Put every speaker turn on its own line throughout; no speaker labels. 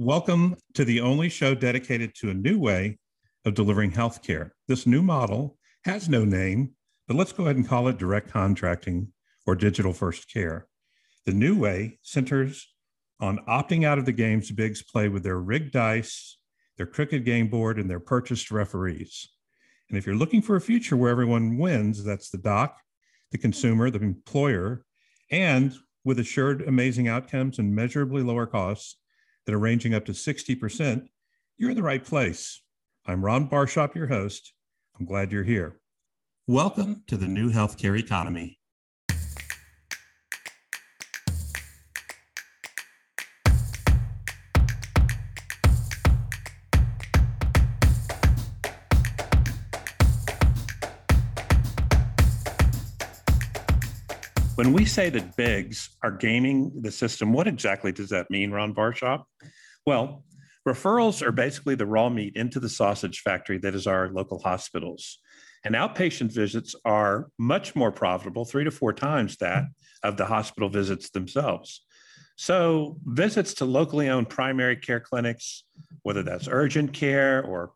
Welcome to the only show dedicated to a new way of delivering healthcare. This new model has no name, but let's go ahead and call it direct contracting or digital first care. The new way centers on opting out of the games bigs play with their rigged dice, their crooked game board, and their purchased referees. And if you're looking for a future where everyone wins, that's the doc, the consumer, the employer, and with assured amazing outcomes and measurably lower costs that are ranging up to 60%, you're in the right place. I'm Ron Barshop, your host. I'm glad you're here. Welcome to the new healthcare economy. When we say that bigs are gaming the system, what exactly does that mean, Ron Barshop? Well, referrals are basically the raw meat into the sausage factory that is our local hospitals. And outpatient visits are much more profitable, three to four times that of the hospital visits themselves. So, visits to locally owned primary care clinics, whether that's urgent care or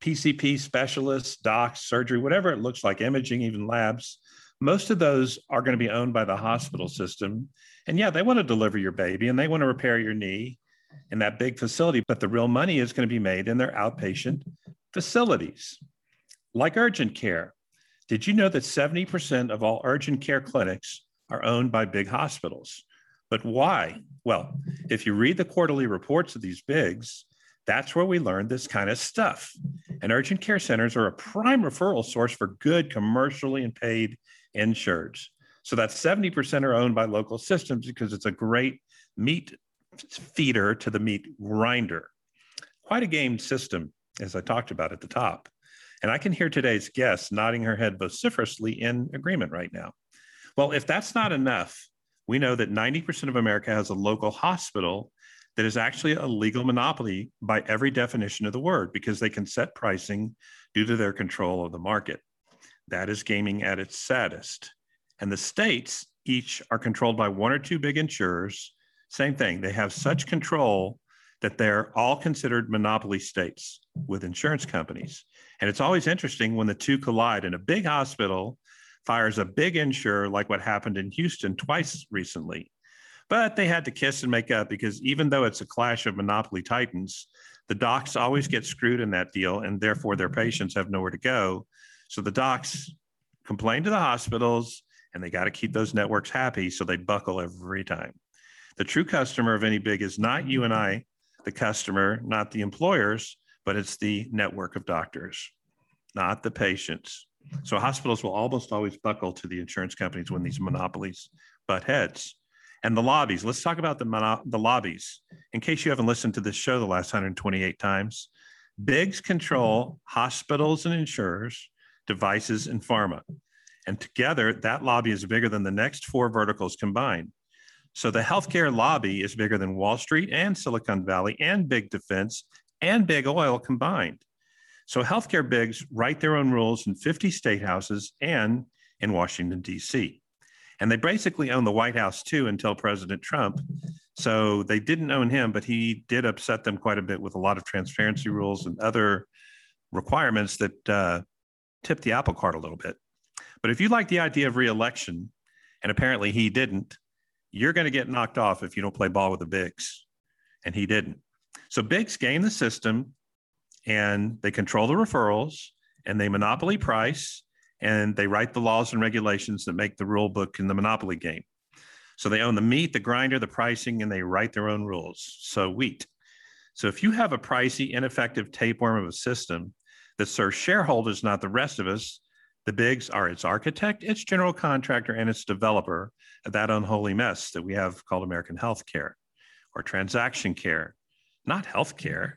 PCP specialists, docs, surgery, whatever it looks like, imaging, even labs, most of those are going to be owned by the mm-hmm. hospital system. And yeah, they want to deliver your baby and they want to repair your knee in that big facility, but the real money is going to be made in their outpatient facilities, like urgent care. Did you know that 70% of all urgent care clinics are owned by big hospitals? But why? Well, if you read the quarterly reports of these bigs, that's where we learn this kind of stuff. And urgent care centers are a prime referral source for good commercially and paid insureds. So that's 70% are owned by local systems because it's a great meat feeder to the meat grinder. Quite a game system, as I talked about at the top. And I can hear today's guest nodding her head vociferously in agreement right now. Well, if that's not enough, we know that 90% of America has a local hospital that is actually a legal monopoly by every definition of the word because they can set pricing due to their control of the market. That is gaming at its saddest. And the states each are controlled by one or two big insurers. Same thing, they have such control that they're all considered monopoly states with insurance companies. And it's always interesting when the two collide and a big hospital fires a big insurer, like what happened in Houston twice recently. But they had to kiss and make up because even though it's a clash of monopoly titans, the docs always get screwed in that deal, and therefore their patients have nowhere to go so the docs complain to the hospitals and they got to keep those networks happy. So they buckle every time. The true customer of any big is not you and I, the customer, not the employers, but it's the network of doctors, not the patients. So hospitals will almost always buckle to the insurance companies when these monopolies butt heads. And the lobbies, let's talk about the, mono- the lobbies. In case you haven't listened to this show the last 128 times, bigs control hospitals and insurers devices, and pharma. And together, that lobby is bigger than the next four verticals combined. So the healthcare lobby is bigger than Wall Street and Silicon Valley and big defense and big oil combined. So healthcare bigs write their own rules in 50 state houses and in Washington, D.C. And they basically own the White House too until President Trump. So they didn't own him, but he did upset them quite a bit with a lot of transparency rules and other requirements that uh, tip the apple cart a little bit. But if you like the idea of reelection, and apparently he didn't, you're going to get knocked off if you don't play ball with the bigs. And he didn't. So bigs game the system and they control the referrals and they monopoly price and they write the laws and regulations that make the rule book in the monopoly game. So they own the meat, the grinder, the pricing, and they write their own rules. So wheat. So if you have a pricey, ineffective tapeworm of a system that serves shareholders, not the rest of us. The bigs are its architect, its general contractor, and its developer of that unholy mess that we have called American healthcare or transaction care, not healthcare,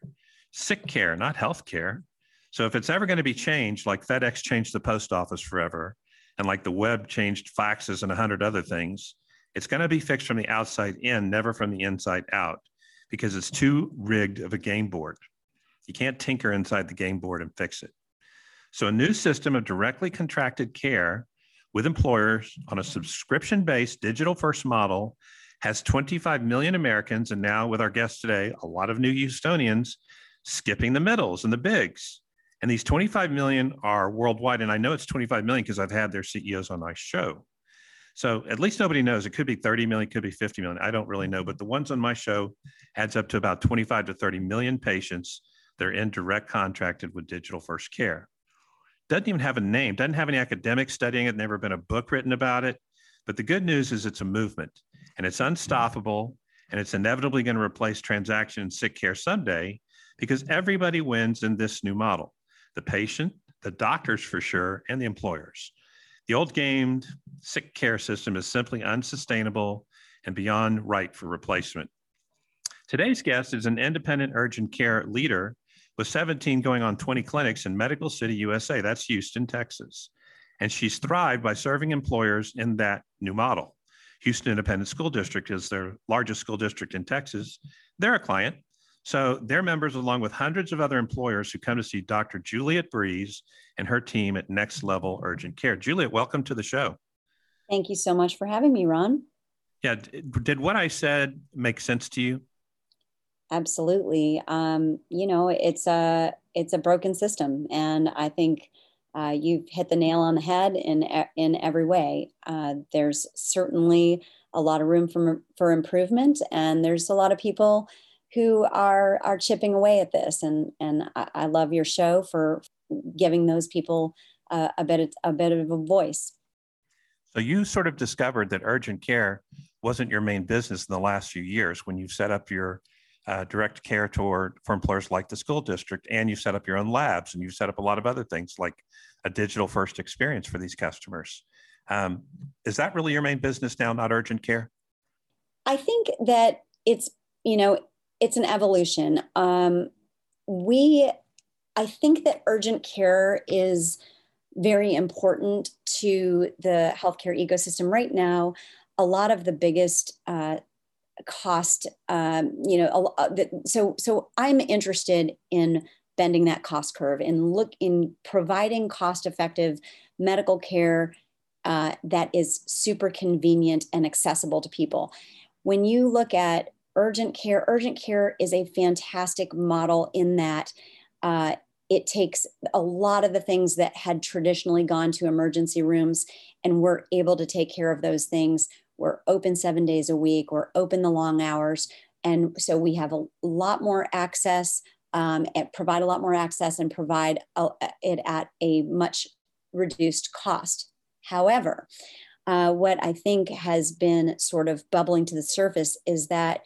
sick care, not healthcare. So if it's ever going to be changed, like FedEx changed the post office forever, and like the web changed faxes and a hundred other things, it's going to be fixed from the outside in, never from the inside out, because it's too rigged of a game board. You can't tinker inside the game board and fix it. So, a new system of directly contracted care with employers on a subscription based digital first model has 25 million Americans, and now with our guest today, a lot of new Houstonians skipping the middles and the bigs. And these 25 million are worldwide. And I know it's 25 million because I've had their CEOs on my show. So at least nobody knows. It could be 30 million, could be 50 million. I don't really know. But the ones on my show adds up to about 25 to 30 million patients. They're in direct contracted with digital first care. Doesn't even have a name, doesn't have any academic studying it, never been a book written about it. But the good news is it's a movement and it's unstoppable and it's inevitably going to replace transaction and sick care someday because everybody wins in this new model the patient, the doctors for sure, and the employers. The old gamed sick care system is simply unsustainable and beyond right for replacement. Today's guest is an independent urgent care leader with 17 going on 20 clinics in Medical City, USA. That's Houston, Texas. And she's thrived by serving employers in that new model. Houston Independent School District is their largest school district in Texas. They're a client. So their members, along with hundreds of other employers who come to see Dr. Juliet Breeze and her team at Next Level Urgent Care. Juliet, welcome to the show.
Thank you so much for having me, Ron.
Yeah, did what I said make sense to you?
Absolutely. Um, you know, it's a it's a broken system, and I think uh, you've hit the nail on the head in in every way. Uh, there's certainly a lot of room for for improvement, and there's a lot of people who are are chipping away at this. And and I, I love your show for giving those people uh, a bit of, a bit of a voice.
So you sort of discovered that urgent care wasn't your main business in the last few years when you set up your uh, direct care toward for employers like the school district, and you set up your own labs, and you set up a lot of other things like a digital first experience for these customers. Um, is that really your main business now, not urgent care?
I think that it's you know it's an evolution. Um, we, I think that urgent care is very important to the healthcare ecosystem right now. A lot of the biggest uh, cost, um, you know, a, so so I'm interested in bending that cost curve and look in providing cost-effective medical care uh, that is super convenient and accessible to people. When you look at urgent care, urgent care is a fantastic model in that uh, it takes a lot of the things that had traditionally gone to emergency rooms and we're able to take care of those things. We're open seven days a week, we're open the long hours. And so we have a lot more access um, and provide a lot more access and provide a, it at a much reduced cost. However, uh, what I think has been sort of bubbling to the surface is that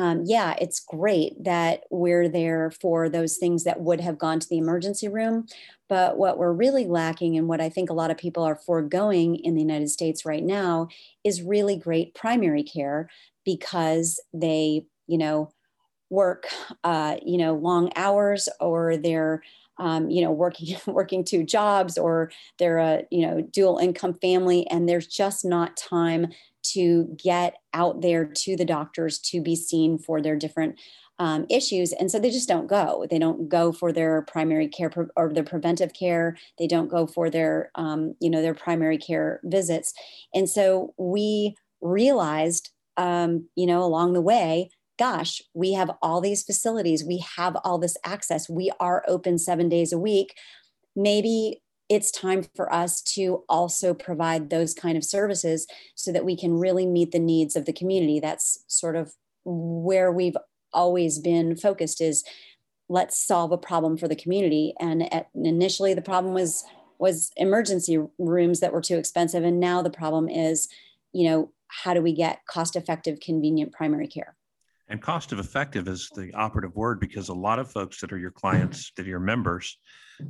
um, yeah, it's great that we're there for those things that would have gone to the emergency room. But what we're really lacking, and what I think a lot of people are foregoing in the United States right now, is really great primary care because they, you know, work, uh, you know, long hours or they're um, you know working working two jobs or they're a you know dual income family and there's just not time to get out there to the doctors to be seen for their different um, issues. And so they just don't go. They don't go for their primary care or their preventive care. They don't go for their um, you know their primary care visits. And so we realized um, you know along the way gosh we have all these facilities. We have all this access. We are open seven days a week. Maybe it's time for us to also provide those kind of services so that we can really meet the needs of the community. That's sort of where we've always been focused is let's solve a problem for the community. And at, initially the problem was was emergency rooms that were too expensive. And now the problem is you know how do we get cost effective convenient primary care?
And cost of effective is the operative word because a lot of folks that are your clients, that are your members,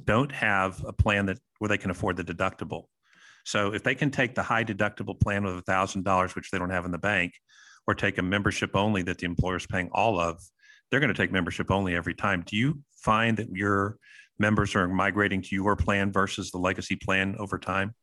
don't have a plan that where they can afford the deductible. So if they can take the high deductible plan with $1,000, which they don't have in the bank, or take a membership only that the employer is paying all of, they're going to take membership only every time. Do you find that your members are migrating to your plan versus the legacy plan over time?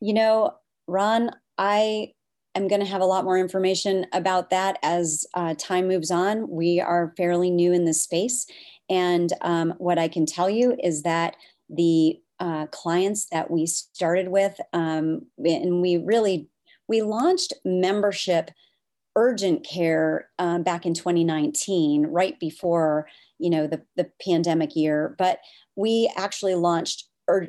You know, Ron, I am going to have a lot more information about that as uh, time moves on. We are fairly new in this space. And um, what I can tell you is that the uh, clients that we started with, um, and we really, we launched membership urgent care um, back in 2019, right before you know the, the pandemic year. But we actually launched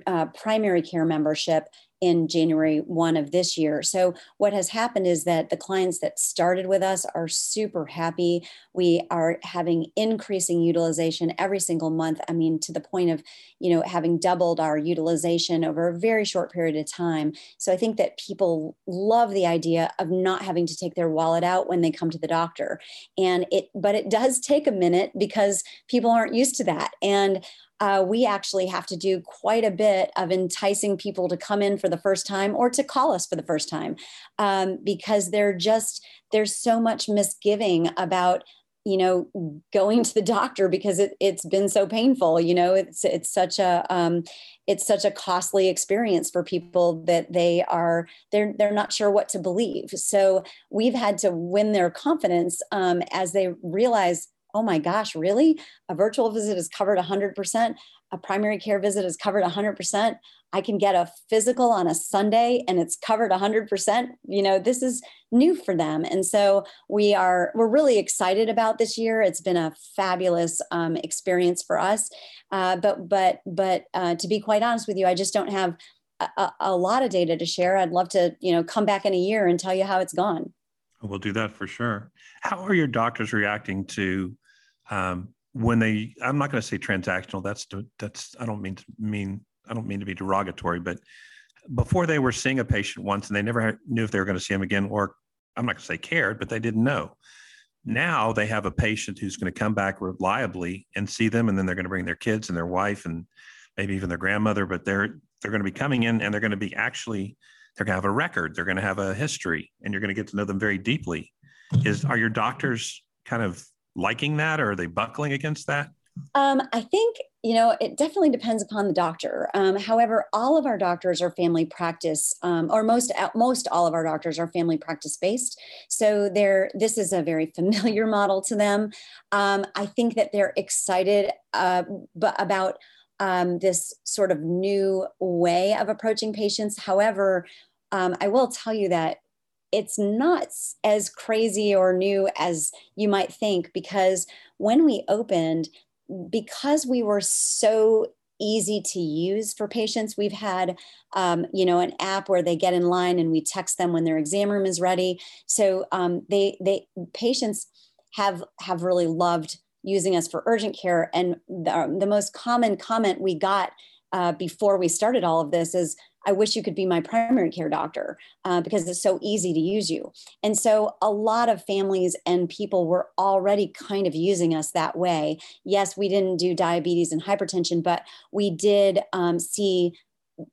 uh, primary care membership in January 1 of this year. So, what has happened is that the clients that started with us are super happy. We are having increasing utilization every single month. I mean, to the point of, you know, having doubled our utilization over a very short period of time. So, I think that people love the idea of not having to take their wallet out when they come to the doctor. And it, but it does take a minute because people aren't used to that. And uh, we actually have to do quite a bit of enticing people to come in for the first time or to call us for the first time um, because they're just there's so much misgiving about you know going to the doctor because it, it's been so painful you know it's it's such a um, it's such a costly experience for people that they are they're they're not sure what to believe. So we've had to win their confidence um, as they realize oh my gosh, really? A virtual visit is covered 100%. A primary care visit is covered 100%. I can get a physical on a Sunday and it's covered 100%. You know, this is new for them. And so we are, we're really excited about this year. It's been a fabulous um, experience for us. Uh, but, but, but uh, to be quite honest with you, I just don't have a, a lot of data to share. I'd love to, you know, come back in a year and tell you how it's gone.
We'll do that for sure. How are your doctors reacting to um, when they? I'm not going to say transactional. That's that's. I don't mean to mean. I don't mean to be derogatory, but before they were seeing a patient once and they never knew if they were going to see him again, or I'm not going to say cared, but they didn't know. Now they have a patient who's going to come back reliably and see them, and then they're going to bring their kids and their wife and maybe even their grandmother, but they're they're going to be coming in and they're going to be actually they're going to have a record, they're going to have a history, and you're going to get to know them very deeply. Is are your doctors kind of liking that, or are they buckling against that?
Um, I think you know it definitely depends upon the doctor. Um, however, all of our doctors are family practice, um, or most most all of our doctors are family practice based. So they're this is a very familiar model to them. Um, I think that they're excited, uh, but about um, this sort of new way of approaching patients. However, um, I will tell you that it's not as crazy or new as you might think because when we opened, because we were so easy to use for patients. We've had, um, you know, an app where they get in line and we text them when their exam room is ready. So um, they, they patients have have really loved using us for urgent care. And the, the most common comment we got uh, before we started all of this is, I wish you could be my primary care doctor uh, because it's so easy to use you. And so a lot of families and people were already kind of using us that way. Yes, we didn't do diabetes and hypertension, but we did um, see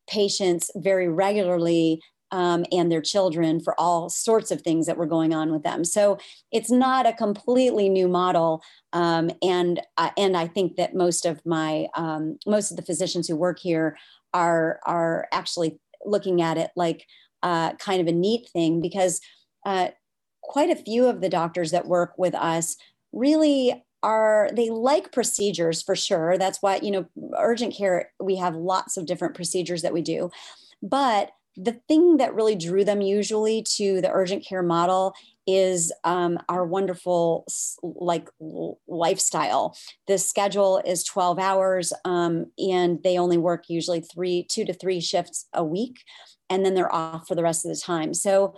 patients very regularly um, and their children for all sorts of things that were going on with them. So it's not a completely new model, um, and uh, and I think that most of my um, most of the physicians who work here are are actually looking at it like uh, kind of a neat thing because uh, quite a few of the doctors that work with us really are they like procedures for sure that's why you know urgent care we have lots of different procedures that we do but the thing that really drew them usually to the urgent care model is um, our wonderful like lifestyle. The schedule is 12 hours um, and they only work usually three two to three shifts a week and then they're off for the rest of the time. So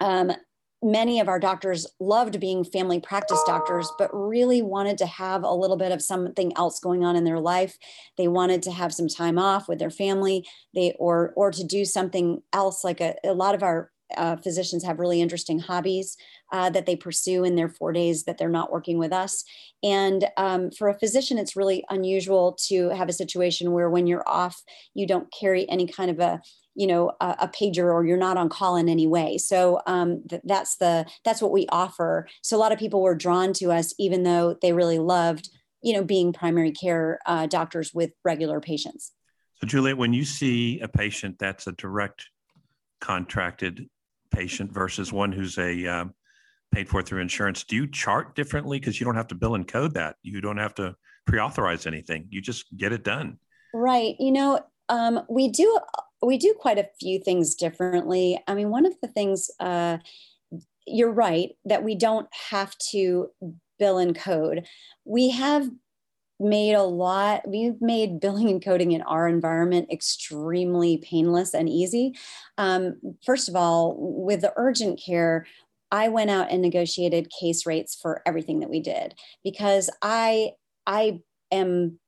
um, many of our doctors loved being family practice doctors, but really wanted to have a little bit of something else going on in their life. They wanted to have some time off with their family, they or or to do something else. Like a, a lot of our uh, physicians have really interesting hobbies uh, that they pursue in their four days that they're not working with us. And um, for a physician, it's really unusual to have a situation where when you're off, you don't carry any kind of a you know a, a pager or you're not on call in any way. So um, th- that's the that's what we offer. So a lot of people were drawn to us even though they really loved you know being primary care uh, doctors with regular patients.
So juliet when you see a patient that's a direct contracted patient versus one who's a um, paid for through insurance do you chart differently? Because you don't have to bill and code that. You don't have to pre-authorize anything. You just get it done.
Right. You know um, we do we do quite a few things differently. I mean, one of the things uh, you're right that we don't have to bill and code. We have made a lot, we've made billing and coding in our environment extremely painless and easy. Um, first of all, with the urgent care, I went out and negotiated case rates for everything that we did because I I am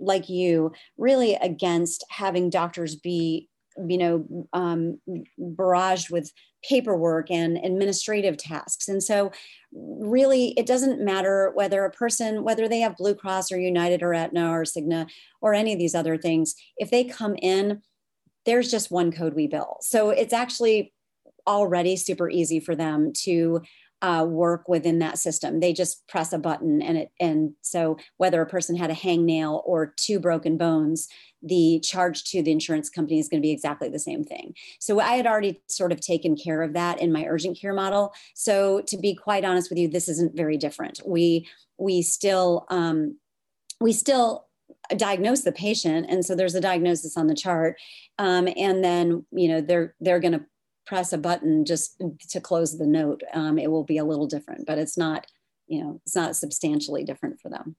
like you really against having doctors be you know um, barraged with paperwork and administrative tasks. And so really it doesn't matter whether a person whether they have blue cross or united or aetna or cigna or any of these other things if they come in there's just one code we bill. So it's actually already super easy for them to uh, work within that system. They just press a button and it and so whether a person had a hangnail or two broken bones, the charge to the insurance company is going to be exactly the same thing. So I had already sort of taken care of that in my urgent care model. So to be quite honest with you, this isn't very different. We we still um, we still diagnose the patient and so there's a diagnosis on the chart um, and then you know they're they're going to press a button just to close the note, um, it will be a little different, but it's not, you know, it's not substantially different for them.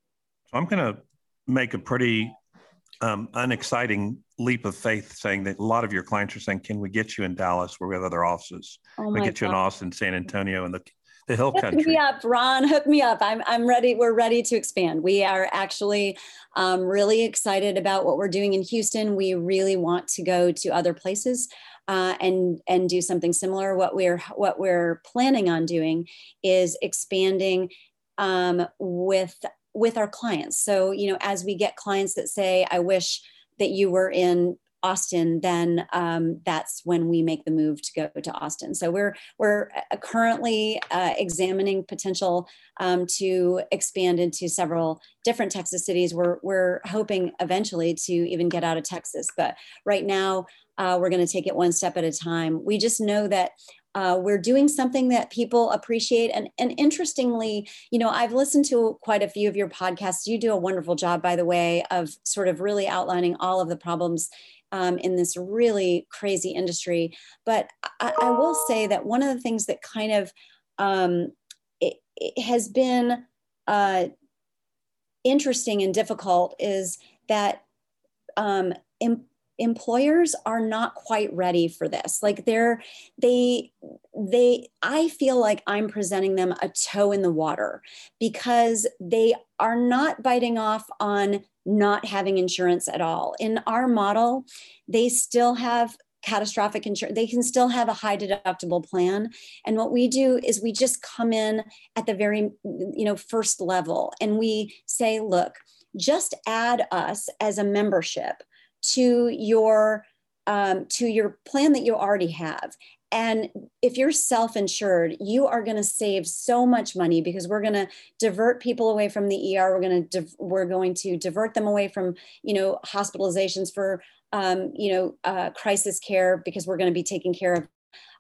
I'm going to make a pretty um, unexciting leap of faith saying that a lot of your clients are saying, can we get you in Dallas where we have other offices? Oh we get God. you in Austin, San Antonio, and the the hill
hook
country.
Hook me up, Ron. Hook me up. I'm I'm ready. We're ready to expand. We are actually um, really excited about what we're doing in Houston. We really want to go to other places uh, and and do something similar. What we're what we're planning on doing is expanding um, with with our clients. So you know, as we get clients that say, "I wish that you were in Austin, then um, that's when we make the move to go to Austin. So we're we're uh, currently uh, examining potential um, to expand into several different Texas cities. We're we're hoping eventually to even get out of Texas, but right now uh, we're going to take it one step at a time. We just know that uh, we're doing something that people appreciate. And, and interestingly, you know, I've listened to quite a few of your podcasts. You do a wonderful job, by the way, of sort of really outlining all of the problems um, in this really crazy industry. But I, I, will say that one of the things that kind of um, it, it has been uh, interesting and difficult is that um, employers are not quite ready for this. Like they're they they i feel like i'm presenting them a toe in the water because they are not biting off on not having insurance at all. In our model they still have catastrophic insurance they can still have a high deductible plan. And what we do is we just come in at the very you know first level and we say look just add us as a membership to your um, to your plan that you already have. And if you're self-insured you are going to save so much money because we're going to divert people away from the er we're going to div- we're going to divert them away from you know hospitalizations for um, you know uh, crisis care because we're going to be taking care of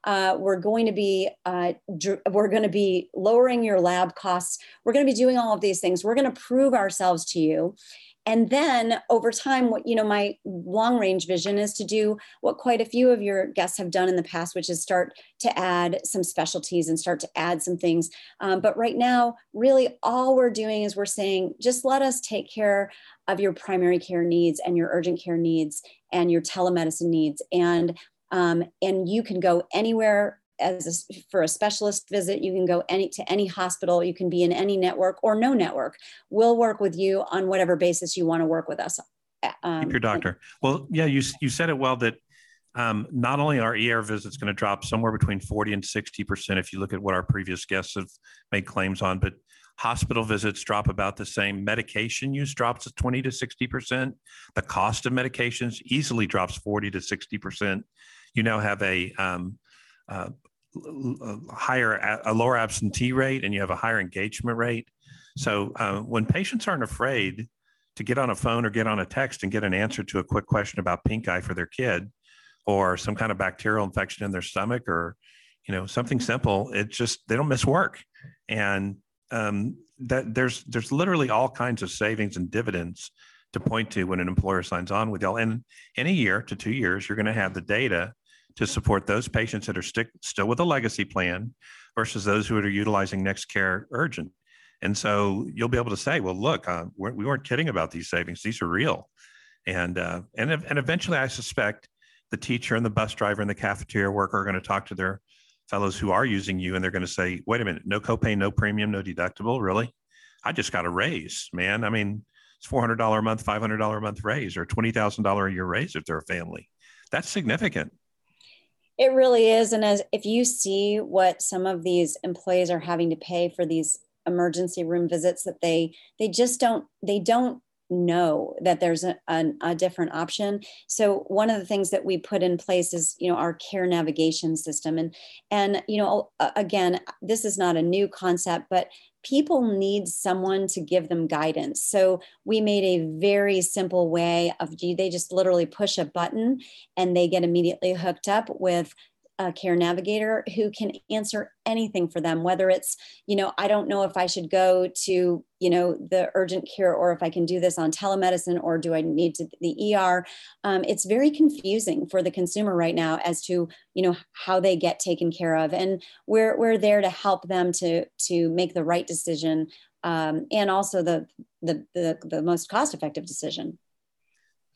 uh, we're going to be uh, dr- we're going to be lowering your lab costs. We're going to be doing all of these things. We're going to prove ourselves to you and then over time what you know my long range vision is to do what quite a few of your guests have done in the past which is start to add some specialties and start to add some things. Um, but right now really all we're doing is we're saying just let us take care of your primary care needs and your urgent care needs and your telemedicine needs. And um, and you can go anywhere as a, for a specialist visit you can go any to any hospital you can be in any network or no network we'll work with you on whatever basis you want to work with us
um, Keep your doctor well yeah you, you said it well that um, not only are ER visits going to drop somewhere between 40 and 60% if you look at what our previous guests have made claims on, but hospital visits drop about the same. Medication use drops 20 to 60%. The cost of medications easily drops 40 to 60%. You now have a um, uh, a higher, a lower absentee rate, and you have a higher engagement rate. So uh, when patients aren't afraid to get on a phone or get on a text and get an answer to a quick question about pink eye for their kid, or some kind of bacterial infection in their stomach, or you know something simple, it just they don't miss work, and um, that there's there's literally all kinds of savings and dividends to point to when an employer signs on with y'all. And in a year to two years, you're going to have the data to support those patients that are stick, still with a legacy plan versus those who are utilizing NextCare Urgent. And so you'll be able to say, well, look, uh, we're, we were not kidding about these savings; these are real. And uh, and and eventually, I suspect the teacher and the bus driver and the cafeteria worker are going to talk to their fellows who are using you, and they're going to say, wait a minute, no copay, no premium, no deductible, really? I just got a raise, man. I mean, it's $400 a month, $500 a month raise, or $20,000 a year raise if they're a family. That's significant.
It really is. And as if you see what some of these employees are having to pay for these emergency room visits that they they just don't they don't know that there's a, a, a, different option so one of the things that we put in place is you know our care navigation system and and you know again this is not a new concept but people need someone to give them guidance. So we made a very simple way of they just literally push a button and they get immediately hooked up with a care navigator who can answer anything for them whether it's you know i don't know if i should go to you know the urgent care or if i can do this on telemedicine or do i need to the er um, it's very confusing for the consumer right now as to you know how they get taken care of and we're we're there to help them to to make the right decision um, and also the, the the the most cost effective decision.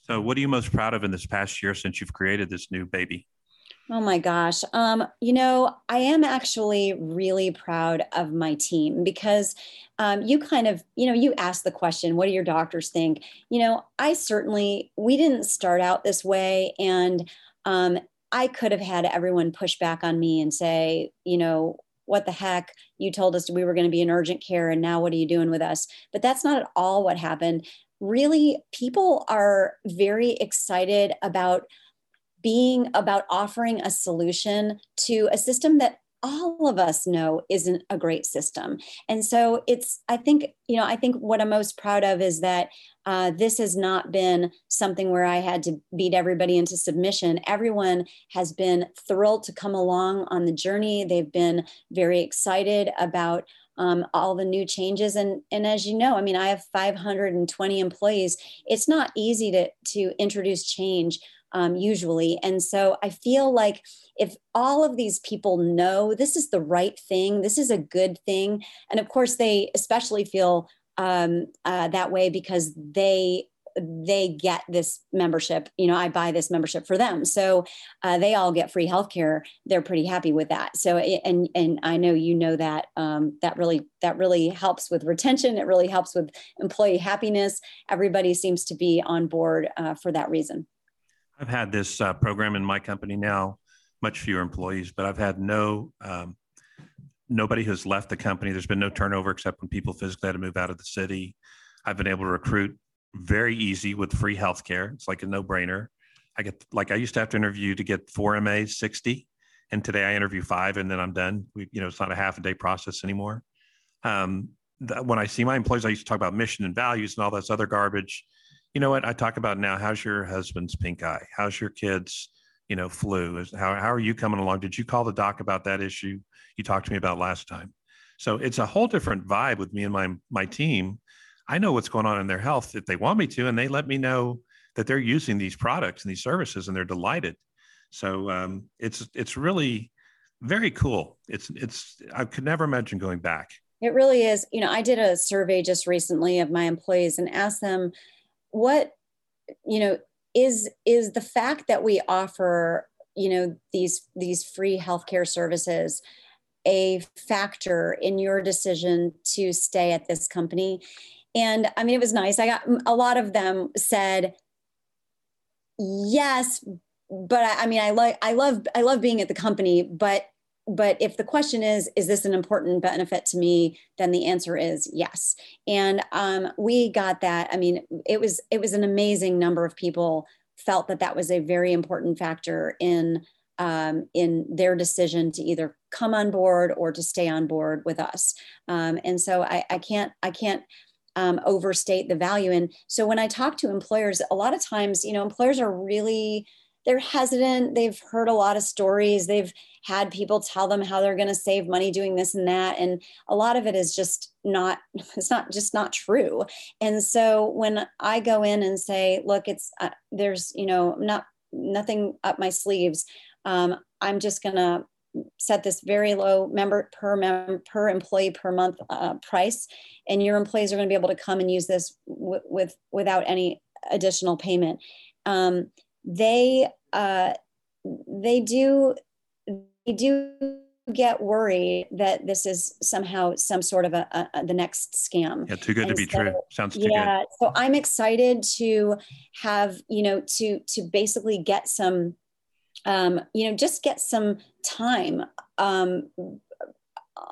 So what are you most proud of in this past year since you've created this new baby
Oh my gosh. Um, you know, I am actually really proud of my team because um, you kind of, you know, you asked the question, what do your doctors think? You know, I certainly, we didn't start out this way. And um, I could have had everyone push back on me and say, you know, what the heck? You told us we were going to be in urgent care, and now what are you doing with us? But that's not at all what happened. Really, people are very excited about being about offering a solution to a system that all of us know isn't a great system. And so it's, I think, you know, I think what I'm most proud of is that uh, this has not been something where I had to beat everybody into submission. Everyone has been thrilled to come along on the journey. They've been very excited about um, all the new changes. And, and as you know, I mean, I have 520 employees. It's not easy to, to introduce change um, usually. And so I feel like if all of these people know this is the right thing, this is a good thing, and of course they especially feel um, uh, that way because they they get this membership you know i buy this membership for them. So uh, they all get free healthcare. They're pretty happy with that. So and and i know you know that um, that really that really helps with retention. It really helps with employee happiness. Everybody seems to be on board uh, for that reason
I've had this uh, program in my company now, much fewer employees, but I've had no um, nobody who's left the company. There's been no turnover except when people physically had to move out of the city. I've been able to recruit very easy with free healthcare. It's like a no brainer. I get like I used to have to interview to get four MAs, 60. And today I interview five and then I'm done. We, you know, it's not a half a day process anymore. Um, when I see my employees, I used to talk about mission and values and all this other garbage you know what I talk about now? How's your husband's pink eye? How's your kids, you know, flu? How, how are you coming along? Did you call the doc about that issue you talked to me about last time? So it's a whole different vibe with me and my my team. I know what's going on in their health if they want me to, and they let me know that they're using these products and these services, and they're delighted. So um, it's it's really very cool. It's it's I could never imagine going back.
It really is. You know, I did a survey just recently of my employees and asked them what you know is is the fact that we offer you know these these free healthcare services a factor in your decision to stay at this company? And i mean it was nice. I got a lot of them said yes but I, I mean i like i love i love being at the company but but if the question is is this an important benefit to me then the answer is yes. And um, we got that i mean it was it was an amazing number of people felt that that was a very important factor in um, in their decision to either come on board or to stay on board with us. Um, and so I, I can't i can't um, overstate the value. And so when i talk to employers a lot of times you know employers are really they're hesitant. They've heard a lot of stories. They've had people tell them how they're going to save money doing this and that. And a lot of it is just not, it's not just not true. And so when I go in and say, look, it's, uh, there's, you know, not, nothing up my sleeves. Um, I'm just going to set this very low member per per employee per month uh, price, and your employees are going to be able to come and use this w- with without any additional payment. Um, they uh, they do they do get worried that this is somehow some sort of a, a the next scam.
Yeah, too good and to be so, true. Sounds too good.
yeah, good. So I'm excited to have, you know, to to basically get some um, you know, just get some time um,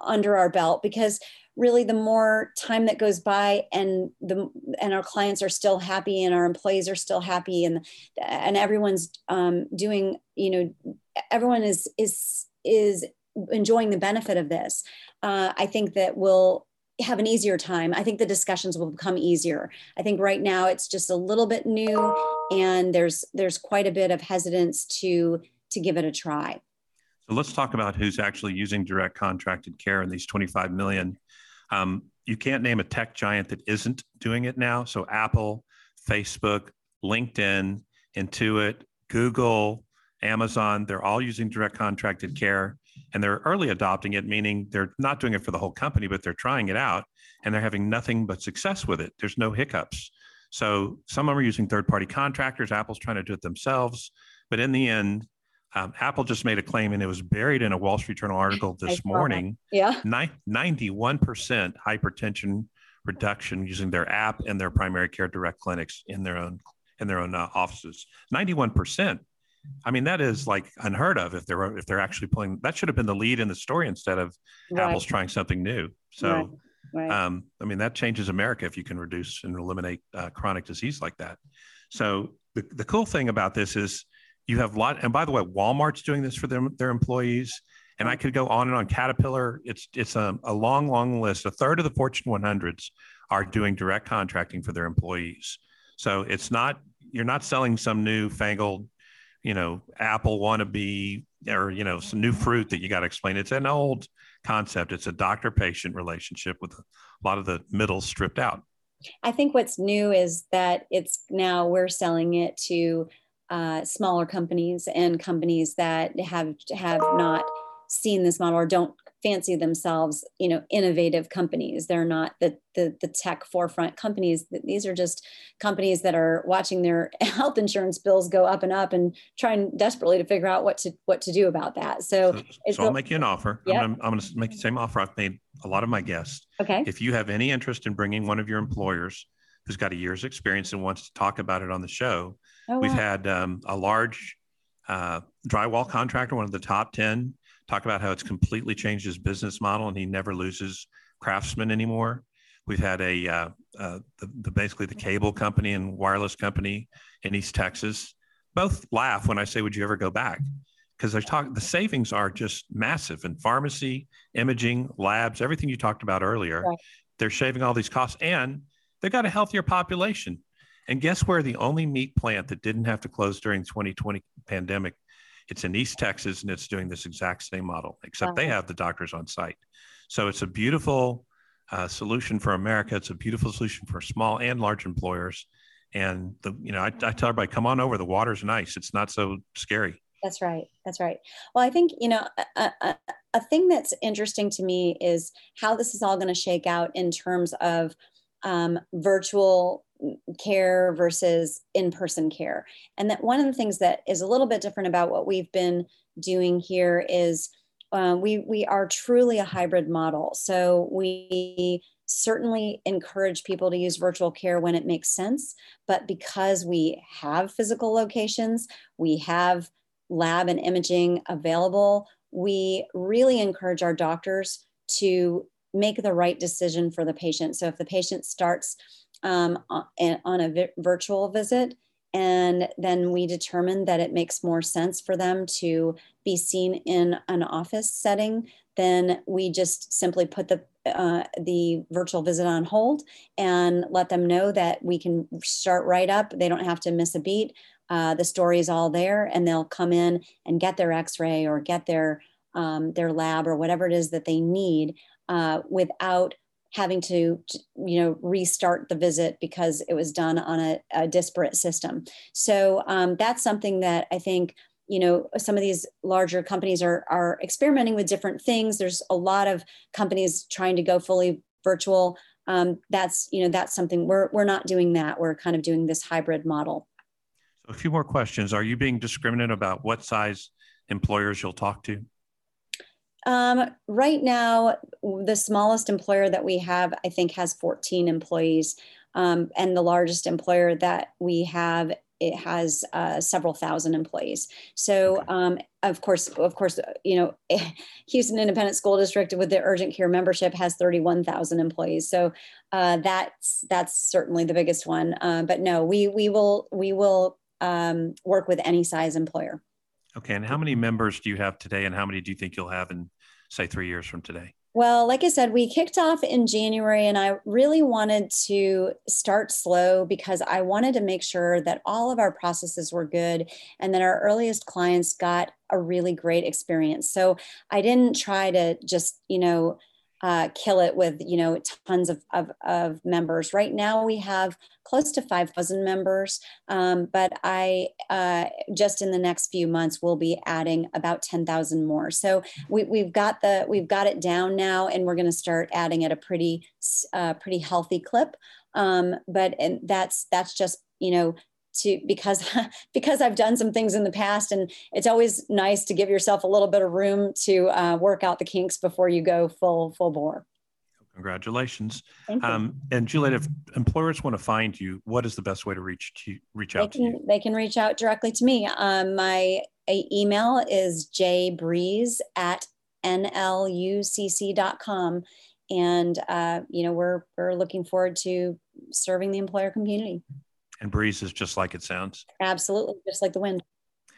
under our belt because really the more time that goes by and the and our clients are still happy and our employees are still happy and and everyone's um, doing you know everyone is is is enjoying the benefit of this, uh, I think that we'll have an easier time. I think the discussions will become easier. I think right now it's just a little bit new, and there's there's quite a bit of hesitance to to give it a try.
So let's talk about who's actually using direct contracted care in these 25 million. Um, you can't name a tech giant that isn't doing it now. So Apple, Facebook, LinkedIn, Intuit, Google, Amazon, they're all using direct contracted care and they're early adopting it, meaning they're not doing it for the whole company, but they're trying it out and they're having nothing but success with it. There's no hiccups. So some of them are using third party contractors. Apple's trying to do it themselves. But in the end, um, Apple just made a claim and it was buried in a Wall Street Journal article this morning.
Yeah.
91% hypertension reduction using their app and their primary care direct clinics in their own in their own uh, offices. 91%. I mean, that is like unheard of if they're if they're actually pulling. That should have been the lead in the story instead of right. Apple's trying something new. So, right. Right. Um, I mean, that changes America if you can reduce and eliminate uh, chronic disease like that. So, the, the cool thing about this is you have a lot. And by the way, Walmart's doing this for their their employees. And I could go on and on. Caterpillar, it's it's a, a long, long list. A third of the Fortune 100s are doing direct contracting for their employees. So it's not you're not selling some new fangled you know, Apple wannabe or, you know, some new fruit that you got to explain. It's an old concept. It's a doctor patient relationship with a lot of the middle stripped out.
I think what's new is that it's now we're selling it to uh, smaller companies and companies that have have not seen this model or don't fancy themselves, you know, innovative companies. They're not the, the, the tech forefront companies. These are just companies that are watching their health insurance bills go up and up and trying desperately to figure out what to what to do about that. So,
so, so I'll make you an offer. Yep. I'm, I'm going to make the same offer I've made a lot of my guests.
Okay.
If you have any interest in bringing one of your employers who's got a year's experience and wants to talk about it on the show, oh, we've had um, a large uh, drywall contractor, one of the top 10 talk about how it's completely changed his business model and he never loses craftsmen anymore. We've had a uh, uh, the, the, basically the cable company and wireless company in East Texas both laugh when I say, "Would you ever go back?" Because they talk the savings are just massive in pharmacy, imaging, labs, everything you talked about earlier. Right. They're shaving all these costs and they've got a healthier population. And guess where the only meat plant that didn't have to close during 2020 pandemic it's in East Texas and it's doing this exact same model, except wow. they have the doctors on site. So it's a beautiful uh, solution for America. It's a beautiful solution for small and large employers. And the, you know, I, I tell everybody, come on over. The water's nice. It's not so scary.
That's right. That's right. Well, I think you know a, a, a thing that's interesting to me is how this is all going to shake out in terms of um, virtual care versus in-person care. And that one of the things that is a little bit different about what we've been doing here is uh, we we are truly a hybrid model. So we certainly encourage people to use virtual care when it makes sense but because we have physical locations we have lab and imaging available we really encourage our doctors to make the right decision for the patient so if the patient starts um, on a vi- virtual visit. And then we determine that it makes more sense for them to be seen in an office setting. Then we just simply put the uh, the virtual visit on hold and let them know that we can start right up. They don't have to miss a beat. Uh, the story is all there, and they'll come in and get their X-ray or get their um, their lab or whatever it is that they need uh, without having to you know restart the visit because it was done on a, a disparate system. So um, that's something that i think you know some of these larger companies are are experimenting with different things. There's a lot of companies trying to go fully virtual. Um, that's you know that's something we're we're not doing that. We're kind of doing this hybrid model.
So a few more questions. Are you being discriminate about what size employers you'll talk to
um, right now the smallest employer that we have i think has 14 employees um, and the largest employer that we have it has uh, several thousand employees. So, um, of course, of course, you know, Houston Independent School District with the urgent care membership has 31,000 employees. So uh, that's that's certainly the biggest one. Uh, but no, we we will we will um, work with any size employer.
Okay, and how many members do you have today, and how many do you think you'll have in, say, three years from today?
Well, like I said, we kicked off in January, and I really wanted to start slow because I wanted to make sure that all of our processes were good and that our earliest clients got a really great experience. So I didn't try to just, you know, uh, kill it with you know tons of, of, of, members. Right now we have close to 5,000 members, um, but I uh, just in the next few months we'll be adding about 10,000 more. So we, we've got the we've got it down now, and we're going to start adding at a pretty uh, pretty healthy clip. Um, but and that's that's just you know to because because I've done some things in the past, and it's always nice to give yourself a little bit of room to uh, work out the kinks before you go full full bore.
Congratulations. Um, and Juliet, if employers want to find you, what is the best way to reach to reach out
they can,
to you?
They can reach out directly to me. Um, my email is jbreeze at nlucc.com. And, uh, you know, we're, we're looking forward to serving the employer community.
And breeze is just like it sounds.
Absolutely, just like the wind.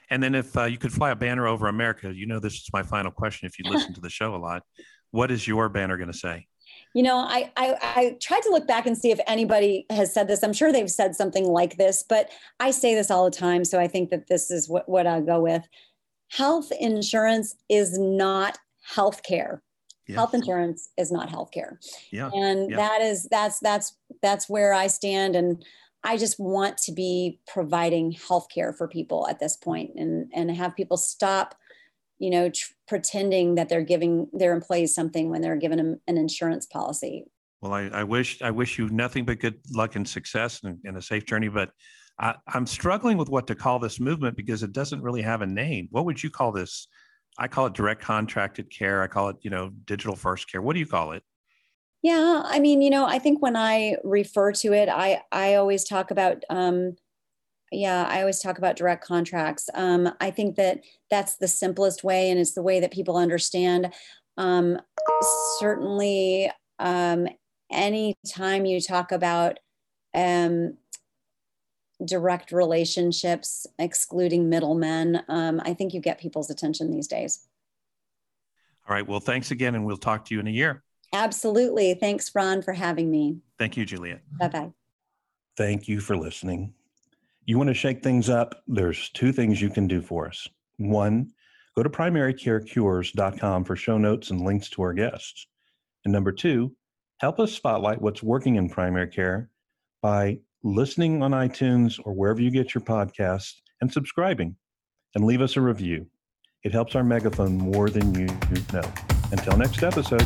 And then if uh, you could fly a banner over America, you know, this is my final question. If you listen to the show a lot, what is your banner going to say?
You know, I, I, I tried to look back and see if anybody has said this. I'm sure they've said something like this, but I say this all the time. So I think that this is what, what I go with. Health insurance is not health care. Yes. Health insurance is not health care.
Yeah.
And
yeah.
that is that's that's that's where I stand. And I just want to be providing healthcare for people at this point and, and have people stop, you know, tr- pretending that they're giving their employees something when they're giving them an insurance policy.
Well, I, I wish I wish you nothing but good luck and success and, and a safe journey. But I, I'm struggling with what to call this movement because it doesn't really have a name. What would you call this? I call it direct contracted care. I call it, you know, digital first care. What do you call it?
Yeah, I mean, you know, I think when I refer to it, I I always talk about um yeah, I always talk about direct contracts. Um, I think that that's the simplest way, and it's the way that people understand. Um, certainly, um, anytime you talk about um, direct relationships, excluding middlemen, um, I think you get people's attention these days.
All right. Well, thanks again, and we'll talk to you in a year.
Absolutely. Thanks, Ron, for having me.
Thank you, Juliet.
Bye bye.
Thank you for listening. You want to shake things up? There's two things you can do for us. One, go to primarycarecures.com for show notes and links to our guests. And number two, help us spotlight what's working in primary care by listening on iTunes or wherever you get your podcasts and subscribing and leave us a review. It helps our megaphone more than you know. Until next episode.